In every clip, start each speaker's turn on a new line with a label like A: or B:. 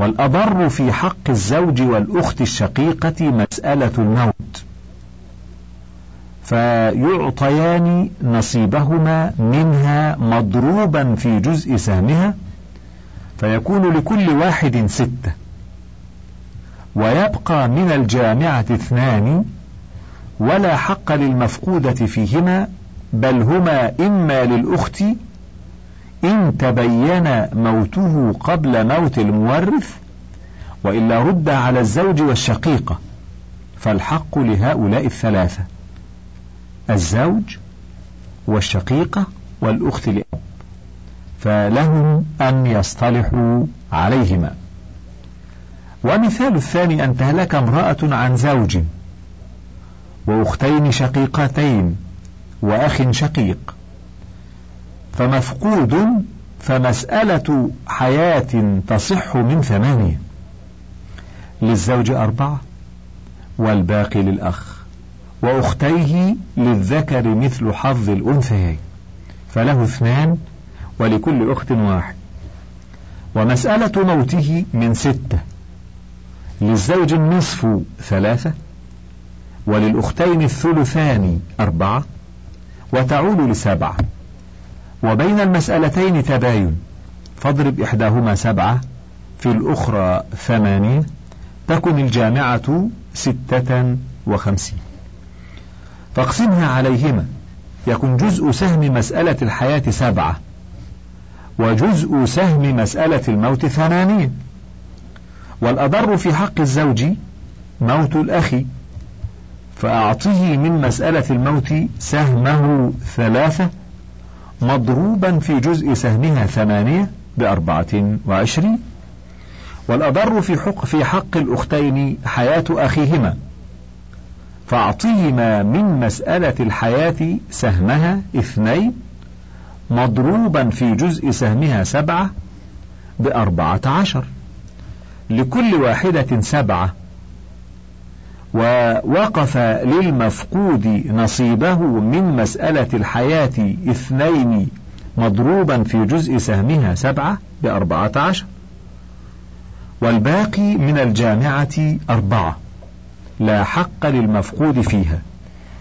A: والأضر في حق الزوج والأخت الشقيقة مسألة الموت. فيعطيان نصيبهما منها مضروبا في جزء سهمها فيكون لكل واحد ستة. ويبقى من الجامعة اثنان ولا حق للمفقودة فيهما بل هما إما للأخت إن تبين موته قبل موت المورث وإلا رد على الزوج والشقيقة فالحق لهؤلاء الثلاثة الزوج والشقيقة والأخت لأب فلهم أن يصطلحوا عليهما. ومثال الثاني أن تهلك امرأة عن زوج وأختين شقيقتين وأخ شقيق. فمفقود فمسألة حياة تصح من ثمانية. للزوج أربعة والباقي للأخ وأختيه للذكر مثل حظ الأنثيين. فله اثنان ولكل أخت واحد. ومسألة موته من ستة. للزوج النصف ثلاثة وللأختين الثلثان أربعة وتعود لسبعة. وبين المسألتين تباين. فاضرب إحداهما سبعة في الأخرى ثمانين تكن الجامعة ستة وخمسين. فاقسمها عليهما. يكون جزء سهم مسألة الحياة سبعة وجزء سهم مسألة الموت ثمانين والأضر في حق الزوج موت الأخ فأعطه من مسألة الموت سهمه ثلاثة مضروبا في جزء سهمها ثمانية بأربعة وعشرين. والأضر في حق, في حق الأختين حياة أخيهما. فأعطيهما من مسألة الحياة سهمها اثنين مضروبا في جزء سهمها سبعة بأربعة عشر. لكل واحدة سبعة ووقف للمفقود نصيبه من مسألة الحياة اثنين مضروبا في جزء سهمها سبعة بأربعة عشر والباقي من الجامعة أربعة. لا حق للمفقود فيها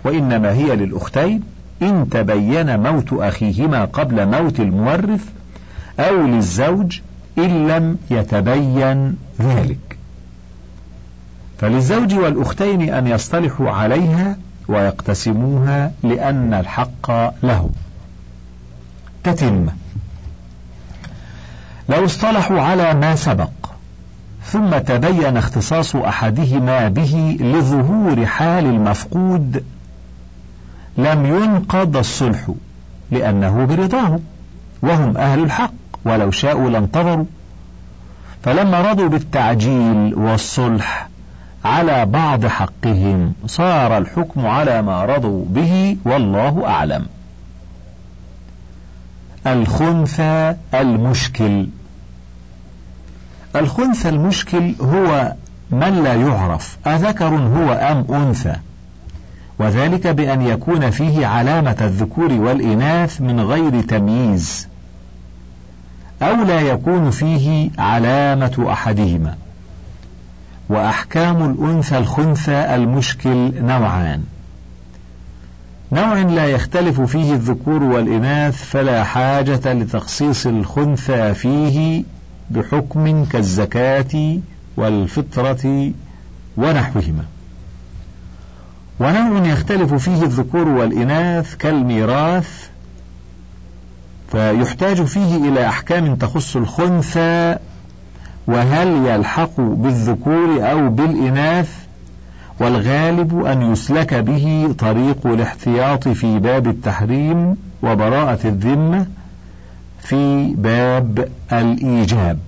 A: وإنما هي للأختين. إن تبين موت أخيهما قبل موت المورث أو للزوج إن لم يتبين ذلك. فللزوج والأختين أن يصطلحوا عليها ويقتسموها لأن الحق له. تتم. لو اصطلحوا على ما سبق ثم تبين اختصاص أحدهما به لظهور حال المفقود لم ينقض الصلح لأنه برضاه وهم أهل الحق ولو شاءوا لانتظروا. فلما رضوا بالتعجيل والصلح على بعض حقهم. صار الحكم على ما رضوا به والله أعلم. الخنثى المشكل. الخنثى المشكل هو من لا يعرف أذكر هو أم أنثى؟ وذلك بأن يكون فيه علامة الذكور والإناث من غير تمييز أو لا يكون فيه علامة أحدهما. وأحكام الأنثى الخنثى المشكل نوعان. نوع لا يختلف فيه الذكور والإناث فلا حاجة لتخصيص الخنثى فيه بحكم كالزكاة والفطرة ونحوهما. ونوع يختلف فيه الذكور والإناث كالميراث فيحتاج فيه إلى أحكام تخص الخنثى وهل يلحق بالذكور أو بالإناث؟ والغالب أن يسلك به طريق الاحتياط في باب التحريم وبراءة الذمة في باب الإيجاب.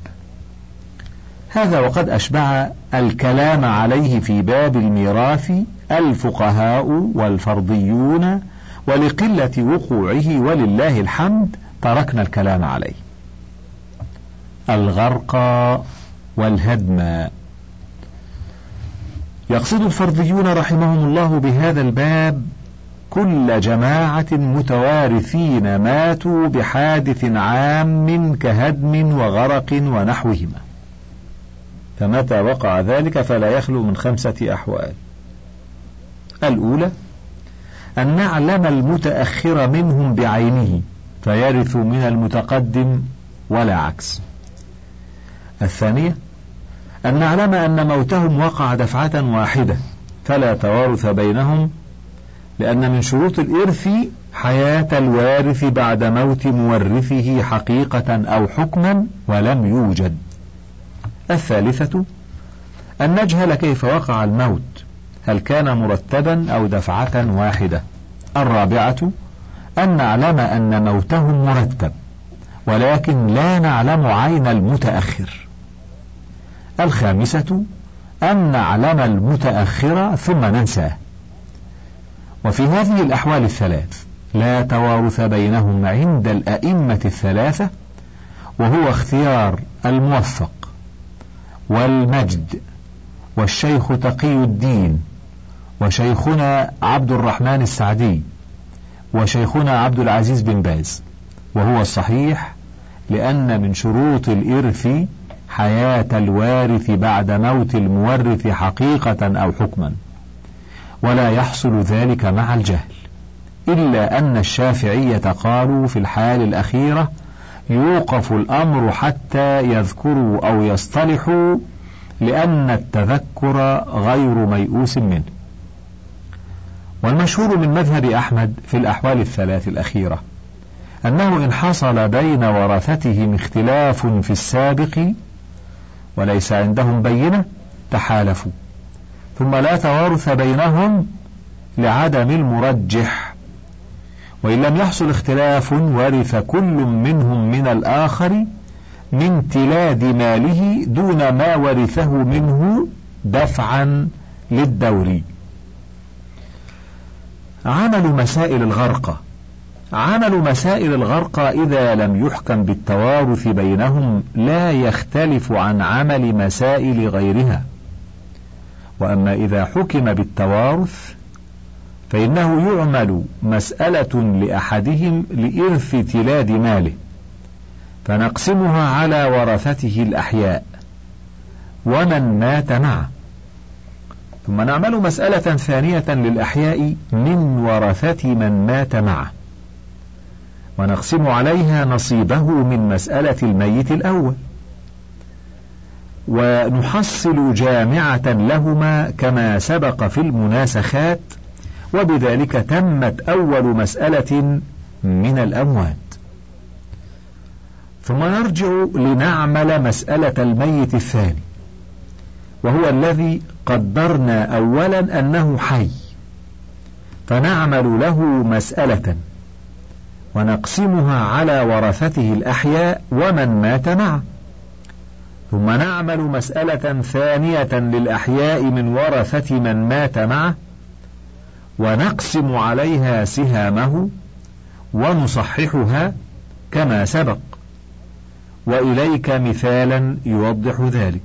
A: هذا وقد أشبع الكلام عليه في باب الميراث الفقهاء والفرضيون ولقلة وقوعه ولله الحمد تركنا الكلام عليه. الغرق والهدم. يقصد الفرضيون رحمهم الله بهذا الباب كل جماعة متوارثين ماتوا بحادث عام كهدم وغرق ونحوهما. فمتى وقع ذلك فلا يخلو من خمسة أحوال. الأولى أن نعلم المتأخر منهم بعينه فيرث من المتقدم ولا عكس. الثانية أن نعلم أن موتهم وقع دفعة واحدة فلا توارث بينهم لأن من شروط الإرث حياة الوارث بعد موت مورثه حقيقة أو حكما ولم يوجد. الثالثة أن نجهل كيف وقع الموت هل كان مرتبا أو دفعة واحدة. الرابعة أن نعلم أن موتهم مرتب ولكن لا نعلم عين المتأخر. الخامسة أن نعلم المتأخر ثم ننساه. وفي هذه الأحوال الثلاث لا توارث بينهم عند الأئمة الثلاثة وهو اختيار الموفق والمجد والشيخ تقي الدين وشيخنا عبد الرحمن السعدي وشيخنا عبد العزيز بن باز وهو الصحيح لأن من شروط الإرث حياة الوارث بعد موت المورث حقيقة أو حكما. ولا يحصل ذلك مع الجهل إلا أن الشافعية قالوا في الحال الأخيرة يوقف الأمر حتى يذكروا أو يصطلحوا لأن التذكر غير ميؤوس منه. والمشهور من مذهب أحمد في الأحوال الثلاث الأخيرة أنه إن حصل بين ورثتهم اختلاف في السابق وليس عندهم بينة تحالفوا. ثم لا توارث بينهم لعدم المرجح. وإن لم يحصل اختلاف ورث كل منهم من الآخر من تلاد ماله دون ما ورثه منه دفعا للدور. عمل مسائل الغرقى. عمل مسائل الغرقى إذا لم يحكم بالتوارث بينهم لا يختلف عن عمل مسائل غيرها. وأما إذا حكم بالتوارث فإنه يعمل مسألة لأحدهم لإرث تلاد ماله فنقسمها على ورثته الأحياء ومن مات معه. ثم نعمل مسألة ثانية للأحياء من ورثة من مات معه. ونقسم عليها نصيبه من مسألة الميت الأول. ونحصل جامعة لهما كما سبق في المناسخات وبذلك تمت أول مسألة من الأموات. ثم نرجع لنعمل مسألة الميت الثاني وهو الذي قدرنا أولا أنه حي فنعمل له مسألة. ونقسمها على ورثته الأحياء ومن مات معه. ثم نعمل مسألة ثانية للأحياء من ورثة من مات معه ونقسم عليها سهامه ونصححها كما سبق. وإليك مثالا يوضح ذلك.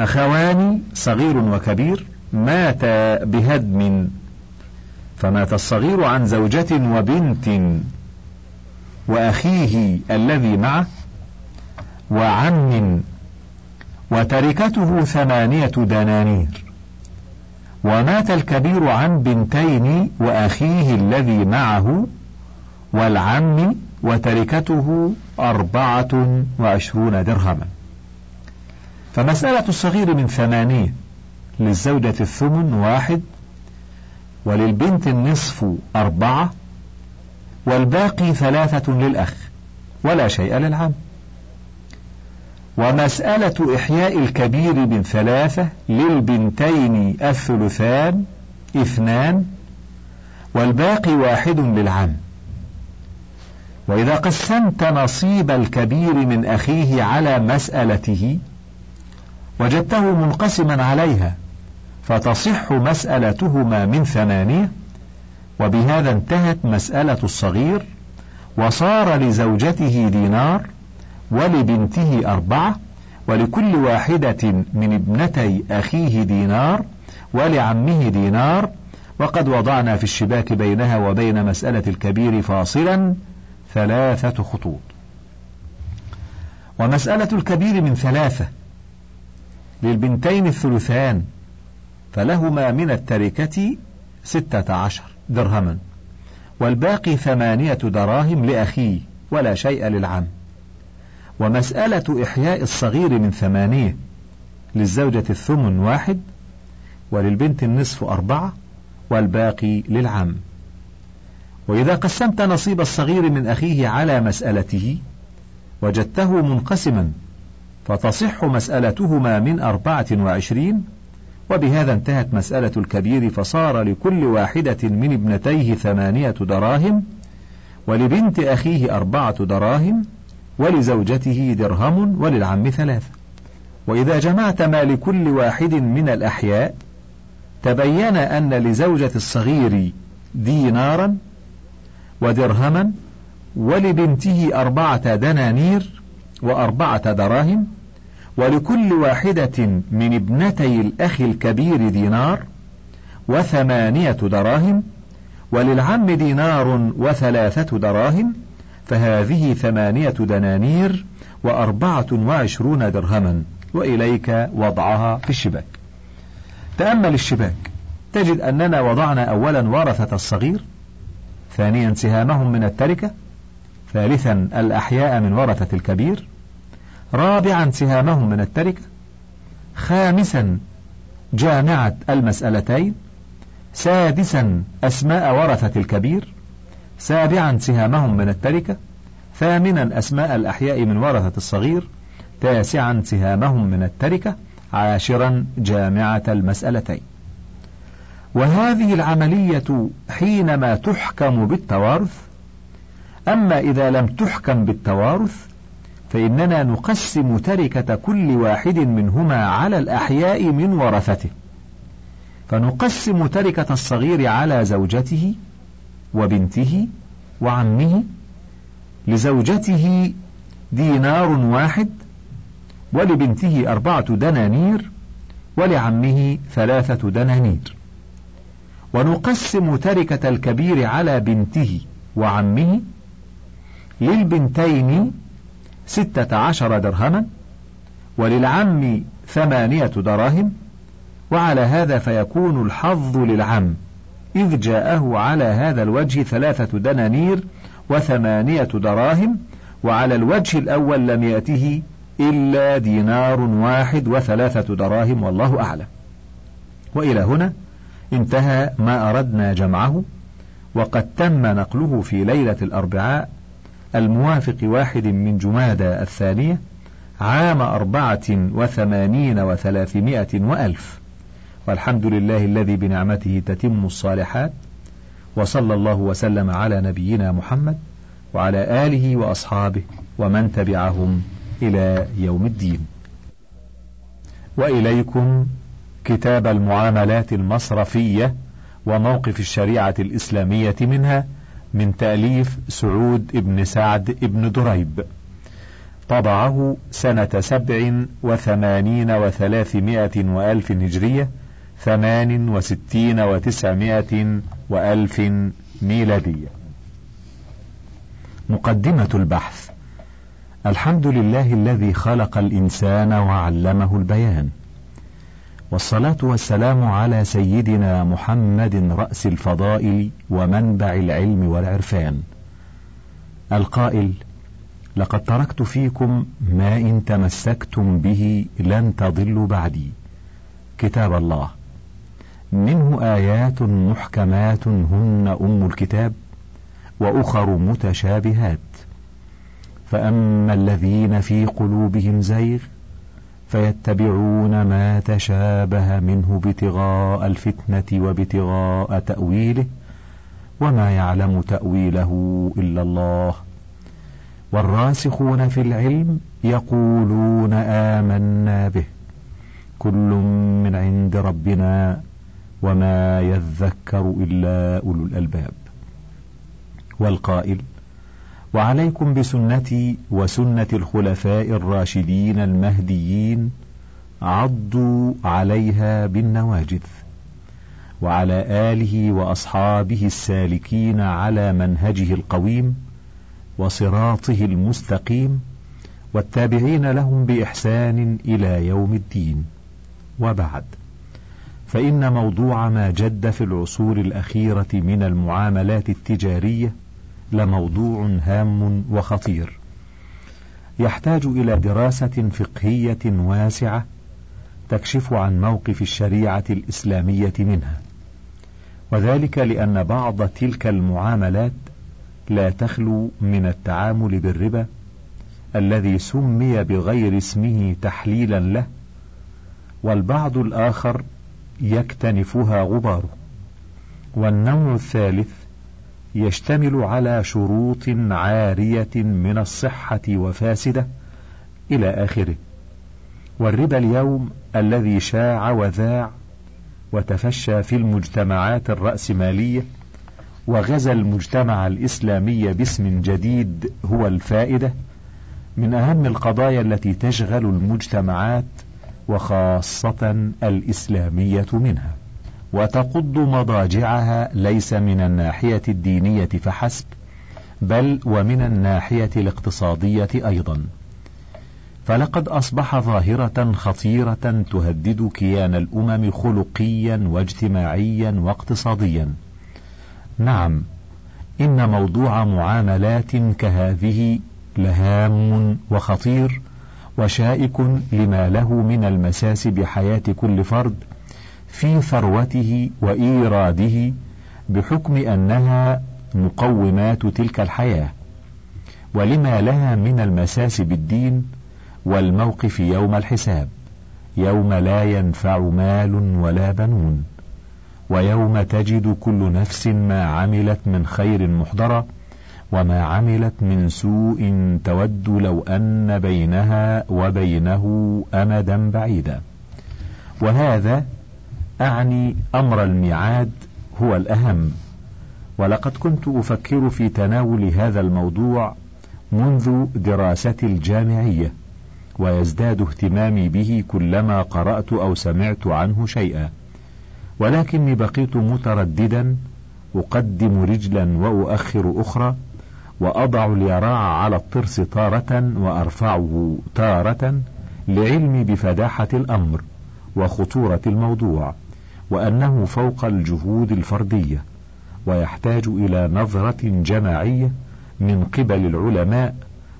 A: أخوان صغير وكبير ماتا بهدم فمات الصغير عن زوجة وبنت وأخيه الذي معه وعم وتركته ثمانية دنانير. ومات الكبير عن بنتين وأخيه الذي معه والعم وتركته أربعة وعشرون درهما. فمسألة الصغير من ثمانية للزوجة الثمن واحد وللبنت النصف أربعة والباقي ثلاثة للأخ ولا شيء للعم. ومسألة إحياء الكبير من ثلاثة للبنتين الثلثان اثنان والباقي واحد للعم. وإذا قسمت نصيب الكبير من أخيه على مسألته وجدته منقسما عليها فتصح مسألتهما من ثمانية وبهذا انتهت مسألة الصغير وصار لزوجته دينار ولبنته أربعة ولكل واحدة من ابنتي أخيه دينار ولعمه دينار وقد وضعنا في الشباك بينها وبين مسألة الكبير فاصلا ثلاثة خطوط. ومسألة الكبير من ثلاثة للبنتين الثلثان فلهما من التركة ستة عشر درهما والباقي ثمانية دراهم لأخيه ولا شيء للعم. ومسألة إحياء الصغير من ثمانية للزوجة الثمن واحد وللبنت النصف أربعة والباقي للعم. وإذا قسمت نصيب الصغير من أخيه على مسألته وجدته منقسما فتصح مسألتهما من أربعة وعشرين وبهذا انتهت مسألة الكبير فصار لكل واحدة من ابنتيه ثمانية دراهم ولبنت أخيه أربعة دراهم ولزوجته درهم وللعم ثلاثة وإذا جمعت ما لكل واحد من الأحياء تبين أن لزوجة الصغير دينارا ودرهما ولبنته أربعة دنانير وأربعة دراهم ولكل واحدة من ابنتي الأخ الكبير دينار وثمانية دراهم وللعم دينار وثلاثة دراهم فهذه ثمانية دنانير وأربعة وعشرون درهما. وإليك وضعها في الشباك. تأمل الشباك. تجد أننا وضعنا أولا ورثة الصغير ثانيا سهامهم من التركة ثالثا الأحياء من ورثة الكبير رابعا سهامهم من التركة خامسا جامعة المسألتين سادسا أسماء ورثة الكبير سابعا سهامهم من التركة ثامنا أسماء الأحياء من ورثة الصغير تاسعا سهامهم من التركة عاشرا جامعة المسألتين. وهذه العملية حينما تحكم بالتوارث أما إذا لم تحكم بالتوارث فإننا نقسم تركة كل واحد منهما على الأحياء من ورثته. فنقسم تركة الصغير على زوجته وبنته وعمه لزوجته دينار واحد ولبنته أربعة دنانير ولعمه ثلاثة دنانير. ونقسم تركة الكبير على بنته وعمه للبنتين ستة عشر درهما وللعم ثمانية دراهم وعلى هذا فيكون الحظ للعم إذ جاءه على هذا الوجه ثلاثة دنانير وثمانية دراهم وعلى الوجه الأول لم يأته إلا دينار واحد وثلاثة دراهم والله أعلم. وإلى هنا انتهى ما أردنا جمعه وقد تم نقله في ليلة الأربعاء الموافق واحد من جمادى الثانية عام أربعة وثمانين وثلاثمائة وألف. والحمد لله الذي بنعمته تتم الصالحات وصلى الله وسلم على نبينا محمد وعلى آله وأصحابه ومن تبعهم إلى يوم الدين. وإليكم كتاب المعاملات المصرفية وموقف الشريعة الإسلامية منها من تأليف سعود ابن سعد ابن دريب. طبعه سنة سبع وثمانين وثلاثمائة وألف هجرية ثمان وستين وتسعمائة وألف ميلادية. مقدمة البحث. الحمد لله الذي خلق الإنسان وعلمه البيان. والصلاة والسلام على سيدنا محمد رأس الفضائل ومنبع العلم والعرفان. القائل لقد تركت فيكم ما إن تمسكتم به لن تضلوا بعدي. كتاب الله. منه آيات محكمات هن أم الكتاب وأخر متشابهات. فأما الذين في قلوبهم زيغ فيتبعون ما تشابه منه ابتغاء الفتنة وابتغاء تأويله وما يعلم تأويله إلا الله. والراسخون في العلم يقولون آمنا به كل من عند ربنا وما يذكر إلا أولو الألباب. والقائل وعليكم بسنتي وسنة الخلفاء الراشدين المهديين عضوا عليها بالنواجذ وعلى آله وأصحابه السالكين على منهجه القويم وصراطه المستقيم والتابعين لهم بإحسان إلى يوم الدين. وبعد فإن موضوع ما جد في العصور الأخيرة من المعاملات التجارية لموضوع هام وخطير. يحتاج إلى دراسة فقهية واسعة تكشف عن موقف الشريعة الإسلامية منها. وذلك لأن بعض تلك المعاملات لا تخلو من التعامل بالربا الذي سمي بغير اسمه تحليلا له والبعض الآخر يكتنفها غباره. والنوع الثالث يشتمل على شروط عارية من الصحة وفاسدة إلى آخره. والربا اليوم الذي شاع وذاع وتفشى في المجتمعات الرأسمالية وغزا المجتمع الإسلامي باسم جديد هو الفائدة من أهم القضايا التي تشغل المجتمعات وخاصة الإسلامية منها. وتقض مضاجعها ليس من الناحية الدينية فحسب بل ومن الناحية الاقتصادية أيضا. فلقد أصبح ظاهرة خطيرة تهدد كيان الأمم خلقيا واجتماعيا واقتصاديا. نعم إن موضوع معاملات كهذه لهام وخطير وشائك لما له من المساس بحياة كل فرد في ثروته وإيراده بحكم أنها مقومات تلك الحياة ولما لها من المساس بالدين والموقف يوم الحساب يوم لا ينفع مال ولا بنون ويوم تجد كل نفس ما عملت من خير محضرة وما عملت من سوء تود لو أن بينها وبينه أمدا بعيدا. وهذا أعني أمر الميعاد هو الأهم. ولقد كنت أفكر في تناول هذا الموضوع منذ دراستي الجامعية ويزداد اهتمامي به كلما قرأت أو سمعت عنه شيئا. ولكني بقيت مترددا أقدم رجلا وأؤخر أخرى وأضع اليراع على الطرس تارة وأرفعه تارة لعلمي بفداحة الأمر وخطورة الموضوع. وأنه فوق الجهود الفردية ويحتاج إلى نظرة جماعية من قبل العلماء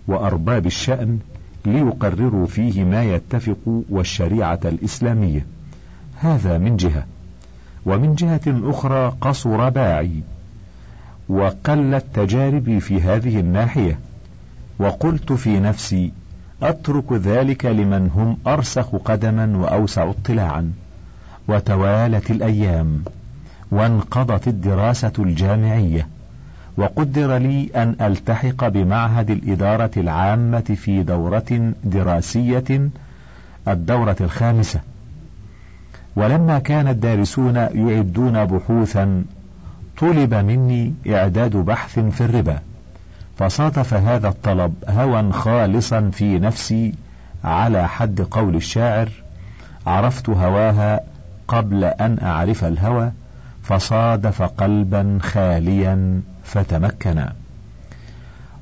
A: وأرباب الشأن ليقرروا فيه ما يتفق والشريعة الإسلامية. هذا من جهة. ومن جهة أخرى قصر باعي وقلت تجاربي في هذه الناحية. وقلت في نفسي أترك ذلك لمن هم أرسخ قدما وأوسع اطلاعا. وتوالت الأيام وانقضت الدراسة الجامعية وقدر لي أن ألتحق بمعهد الإدارة العامة في دورة دراسية الدورة الخامسة. ولما كان الدارسون يعدون بحوثا طلب مني إعداد بحث في الربا فصادف هذا الطلب هوى خالصا في نفسي على حد قول الشاعر عرفت هواها قبل أن أعرف الهوى فصادف قلبا خاليا فتمكنا.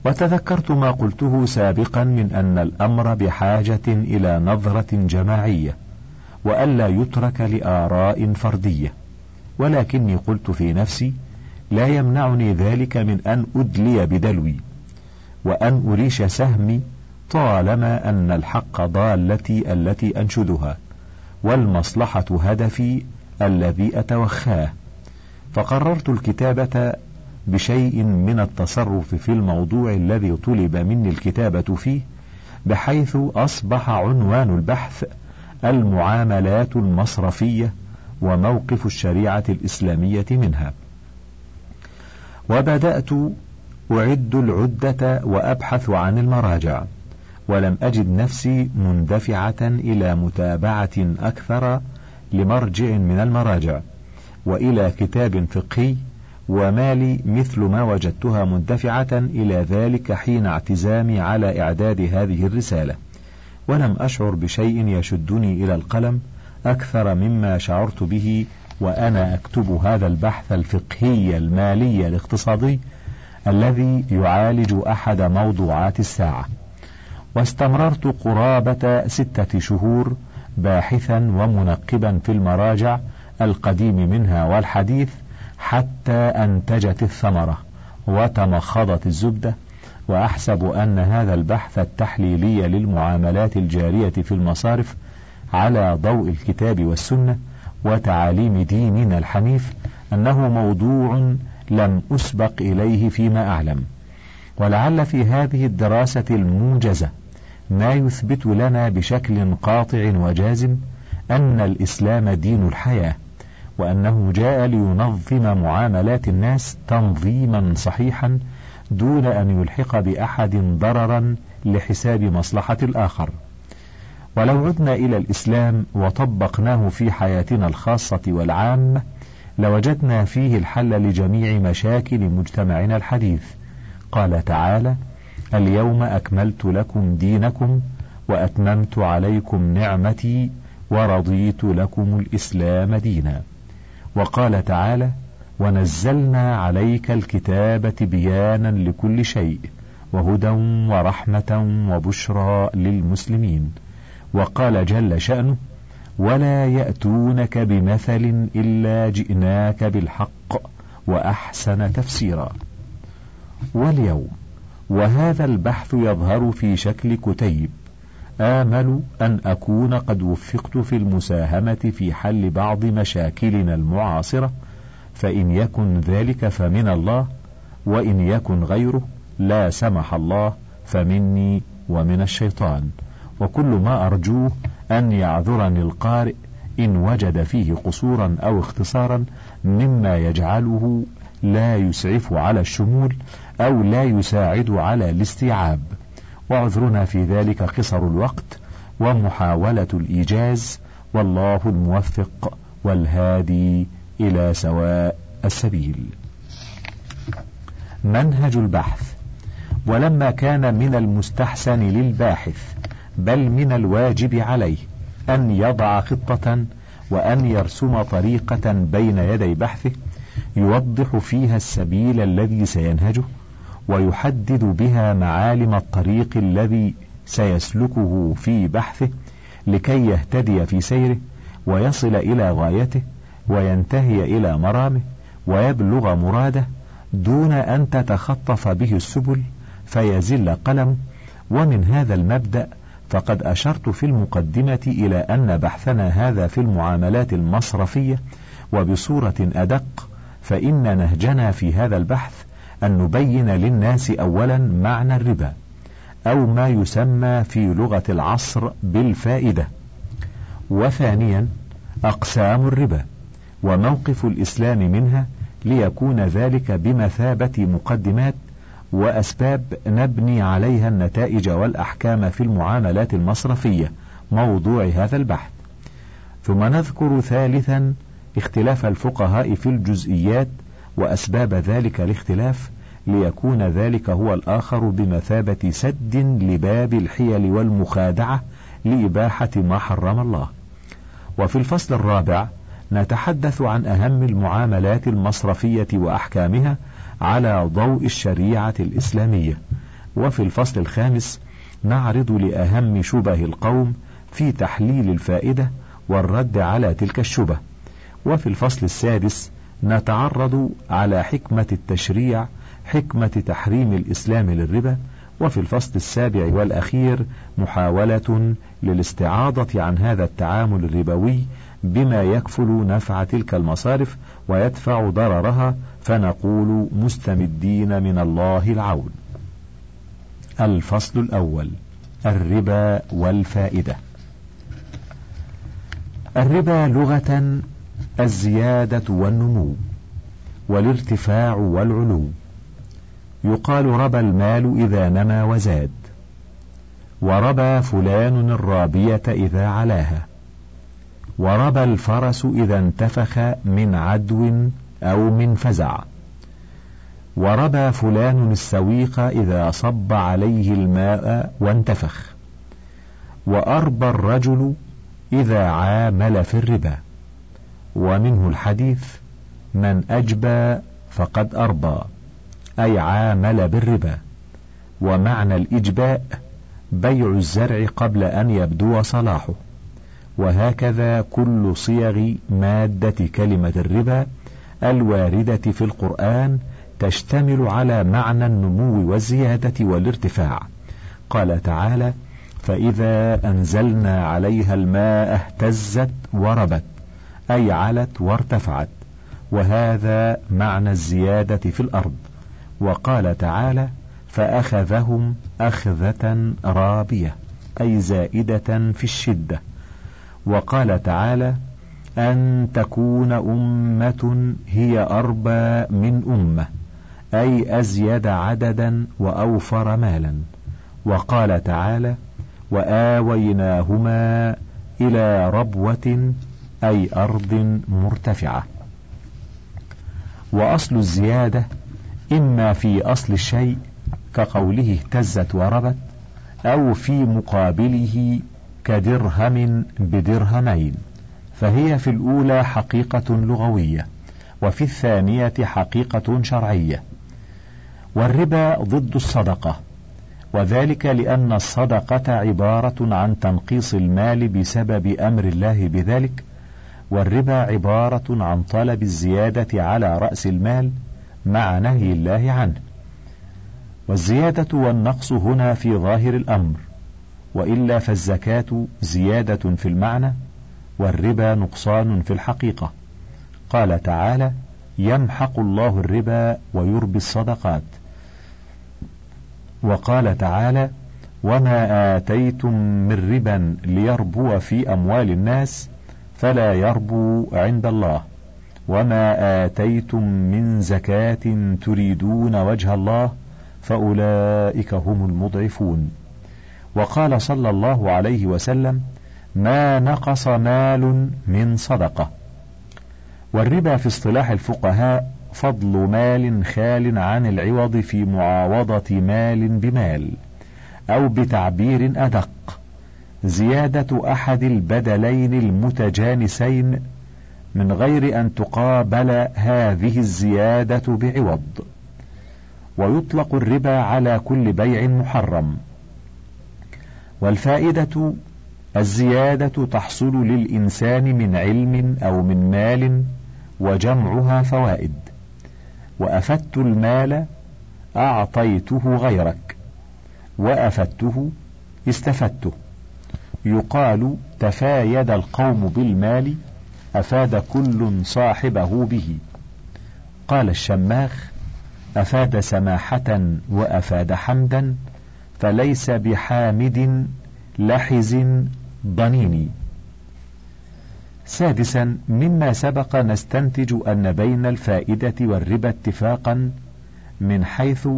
A: وتذكرت ما قلته سابقا من أن الأمر بحاجة إلى نظرة جماعية وألا يترك لآراء فردية. ولكني قلت في نفسي لا يمنعني ذلك من أن أدلي بدلوي وأن أريش سهمي طالما أن الحق ضالتي التي أنشدها. والمصلحة هدفي الذي أتوخاه فقررت الكتابة بشيء من التصرف في الموضوع الذي طلب مني الكتابة فيه بحيث أصبح عنوان البحث المعاملات المصرفية وموقف الشريعة الإسلامية منها. وبدأت أعد العدة وأبحث عن المراجع، ولم أجد نفسي مندفعة إلى متابعة أكثر لمرجع من المراجع، وإلى كتاب فقهي وما لي مثل ما وجدتها مندفعة إلى ذلك حين اعتزامي على إعداد هذه الرسالة، ولم أشعر بشيء يشدني إلى القلم أكثر مما شعرت به وأنا أكتب هذا البحث الفقهي المالي الاقتصادي الذي يعالج أحد موضوعات الساعة. واستمررت قرابة ستة شهور باحثا ومنقبا في المراجع القديم منها والحديث حتى أنتجت الثمرة وتمخضت الزبدة وأحسب أن هذا البحث التحليلي للمعاملات الجارية في المصارف على ضوء الكتاب والسنة وتعاليم ديننا الحنيف أنه موضوع لم أسبق إليه فيما أعلم. ولعل في هذه الدراسة الموجزة ما يثبت لنا بشكل قاطع وجازم أن الإسلام دين الحياة وأنه جاء لينظم معاملات الناس تنظيما صحيحا دون أن يلحق بأحد ضررا لحساب مصلحة الآخر. ولو عدنا إلى الإسلام وطبقناه في حياتنا الخاصة والعامة لوجدنا فيه الحل لجميع مشاكل مجتمعنا الحديث. قال تعالى اليوم أكملت لكم دينكم وأتممت عليكم نعمتي ورضيت لكم الإسلام دينا. وقال تعالى ونزلنا عليك الكتاب بيانا لكل شيء وهدى ورحمة وبشرى للمسلمين. وقال جل شأنه ولا يأتونك بمثل إلا جئناك بالحق وأحسن تفسيرا. واليوم وهذا البحث يظهر في شكل كتيب. آمل أن أكون قد وفقت في المساهمة في حل بعض مشاكلنا المعاصرة فإن يكن ذلك فمن الله وإن يكن غيره لا سمح الله فمني ومن الشيطان. وكل ما أرجوه أن يعذرني القارئ إن وجد فيه قصورا أو اختصارا مما يجعله لا يسعف على الشمول أو لا يساعد على الاستيعاب. وعذرنا في ذلك قصر الوقت ومحاولة الإيجاز. والله الموفق والهادي إلى سواء السبيل. منهج البحث. ولما كان من المستحسن للباحث بل من الواجب عليه أن يضع خطة وأن يرسم طريقة بين يدي بحثه يوضح فيها السبيل الذي سينهجه ويحدد بها معالم الطريق الذي سيسلكه في بحثه لكي يهتدي في سيره ويصل إلى غايته وينتهي إلى مرامه ويبلغ مراده دون أن تتخطف به السبل فيزل قلمه ومن هذا المبدأ فقد أشرت في المقدمة إلى أن بحثنا هذا في المعاملات المصرفية وبصورة أدق فإن نهجنا في هذا البحث أن نبين للناس أولا معنى الربا أو ما يسمى في لغة العصر بالفائدة. وثانيا أقسام الربا وموقف الإسلام منها ليكون ذلك بمثابة مقدمات وأسباب نبني عليها النتائج والأحكام في المعاملات المصرفية موضوع هذا البحث. ثم نذكر ثالثا اختلاف الفقهاء في الجزئيات وأسباب ذلك الاختلاف ليكون ذلك هو الآخر بمثابة سد لباب الحيل والمخادعة لإباحة ما حرم الله. وفي الفصل الرابع نتحدث عن أهم المعاملات المصرفية وأحكامها على ضوء الشريعة الإسلامية. وفي الفصل الخامس نعرض لأهم شبه القوم في تحليل الفائدة والرد على تلك الشبه. وفي الفصل السادس نتعرض على حكمة التشريع حكمة تحريم الإسلام للربا وفي الفصل السابع والأخير محاولة للاستعاضة عن هذا التعامل الربوي بما يكفل نفع تلك المصارف ويدفع ضررها فنقول مستمدين من الله العون. الفصل الأول الربا والفائدة. الربا لغة الزيادة والنمو والارتفاع والعلو. يقال ربى المال إذا نما وزاد وربى فلان الرابية إذا علاها وربى الفرس إذا انتفخ من عدو أو من فزع وربى فلان السويق إذا صب عليه الماء وانتفخ وأربى الرجل إذا عامل في الربا. ومنه الحديث من أجبى فقد أربى أي عامل بالربا. ومعنى الإجباء بيع الزرع قبل أن يبدو صلاحه. وهكذا كل صيغ مادة كلمة الربا الواردة في القرآن تشتمل على معنى النمو والزيادة والارتفاع. قال تعالى فإذا أنزلنا عليها الماء اهتزت وربت. أي علت وارتفعت. وهذا معنى الزيادة في الأرض. وقال تعالى فأخذهم أخذة رابية أي زائدة في الشدة. وقال تعالى أن تكون أمة هي أربى من أمة أي أزيد عددا وأوفر مالا. وقال تعالى وآويناهما إلى ربوة أي أرض مرتفعة. وأصل الزيادة إما في أصل الشيء كقوله اهتزت وربت أو في مقابله كدرهم بدرهمين. فهي في الأولى حقيقة لغوية وفي الثانية حقيقة شرعية. والربا ضد الصدقة وذلك لأن الصدقة عبارة عن تنقيص المال بسبب أمر الله بذلك والربا عبارة عن طلب الزيادة على رأس المال مع نهي الله عنه. والزيادة والنقص هنا في ظاهر الأمر وإلا فالزكاة زيادة في المعنى والربا نقصان في الحقيقة. قال تعالى يمحق الله الربا ويربي الصدقات. وقال تعالى وما آتيتم من ربا ليربو في أموال الناس فلا يربو عند الله. وما آتيتم من زكاة تريدون وجه الله فأولئك هم المضعفون. وقال صلى الله عليه وسلم ما نقص مال من صدقة. والربا في اصطلاح الفقهاء فضل مال خال عن العوض في معاوضة مال بمال أو بتعبير أدق. زيادة أحد البدلين المتجانسين من غير أن تقابل هذه الزيادة بعوض. ويطلق الربا على كل بيع محرم. والفائدة الزيادة تحصل للإنسان من علم أو من مال وجمعها فوائد. وأفدت المال أعطيته غيرك وأفدته استفدته. يقال تفايد القوم بالمال أفاد كل صاحبه به. قال الشماخ أفاد سماحة وأفاد حمدا فليس بحامد لحز ضنين. سادسا مما سبق نستنتج أن بين الفائدة والربا اتفاقا من حيث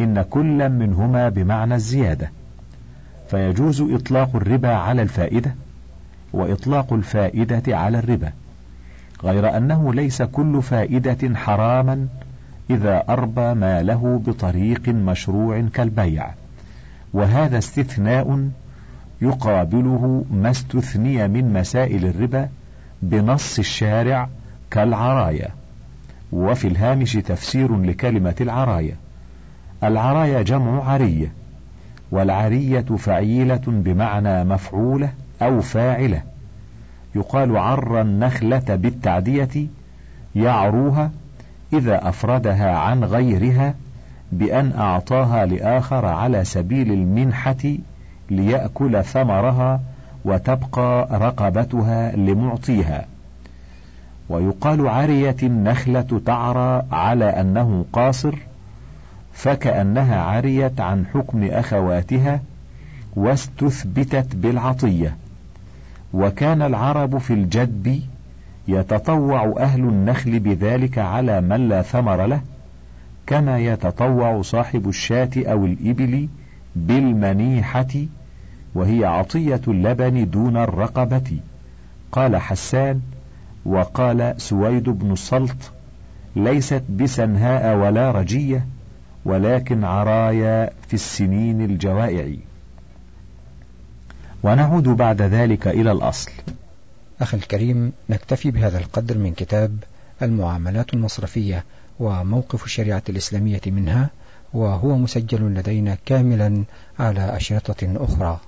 A: إن كل منهما بمعنى الزيادة. فيجوز إطلاق الربا على الفائدة وإطلاق الفائدة على الربا غير أنه ليس كل فائدة حراما إذا أربى ماله بطريق مشروع كالبيع وهذا استثناء يقابله ما استثني من مسائل الربا بنص الشارع كالعرايا. وفي الهامش تفسير لكلمة العرايا العرايا جمع عرية والعرية فعيلة بمعنى مفعولة أو فاعلة. يقال عر النخلة بالتعدية يعروها إذا أفردها عن غيرها بأن أعطاها لآخر على سبيل المنحة ليأكل ثمرها وتبقى رقبتها لمعطيها. ويقال عريت النخلة تعرى على أنه قاصر فكأنها عريت عن حكم أخواتها واستثبتت بالعطية. وكان العرب في الجدب يتطوع أهل النخل بذلك على من لا ثمر له كما يتطوع صاحب الشاة أو الإبل بالمنيحة وهي عطية اللبن دون الرقبة. قال حسان وقال سويد بن السلط ليست بسنهاء ولا رجية ولكن عرايا في السنين الجوائع. ونعود بعد ذلك إلى الأصل.
B: أخي الكريم نكتفي بهذا القدر من كتاب المعاملات المصرفية وموقف الشريعة الإسلامية منها وهو مسجل لدينا كاملا على أشرطة أخرى.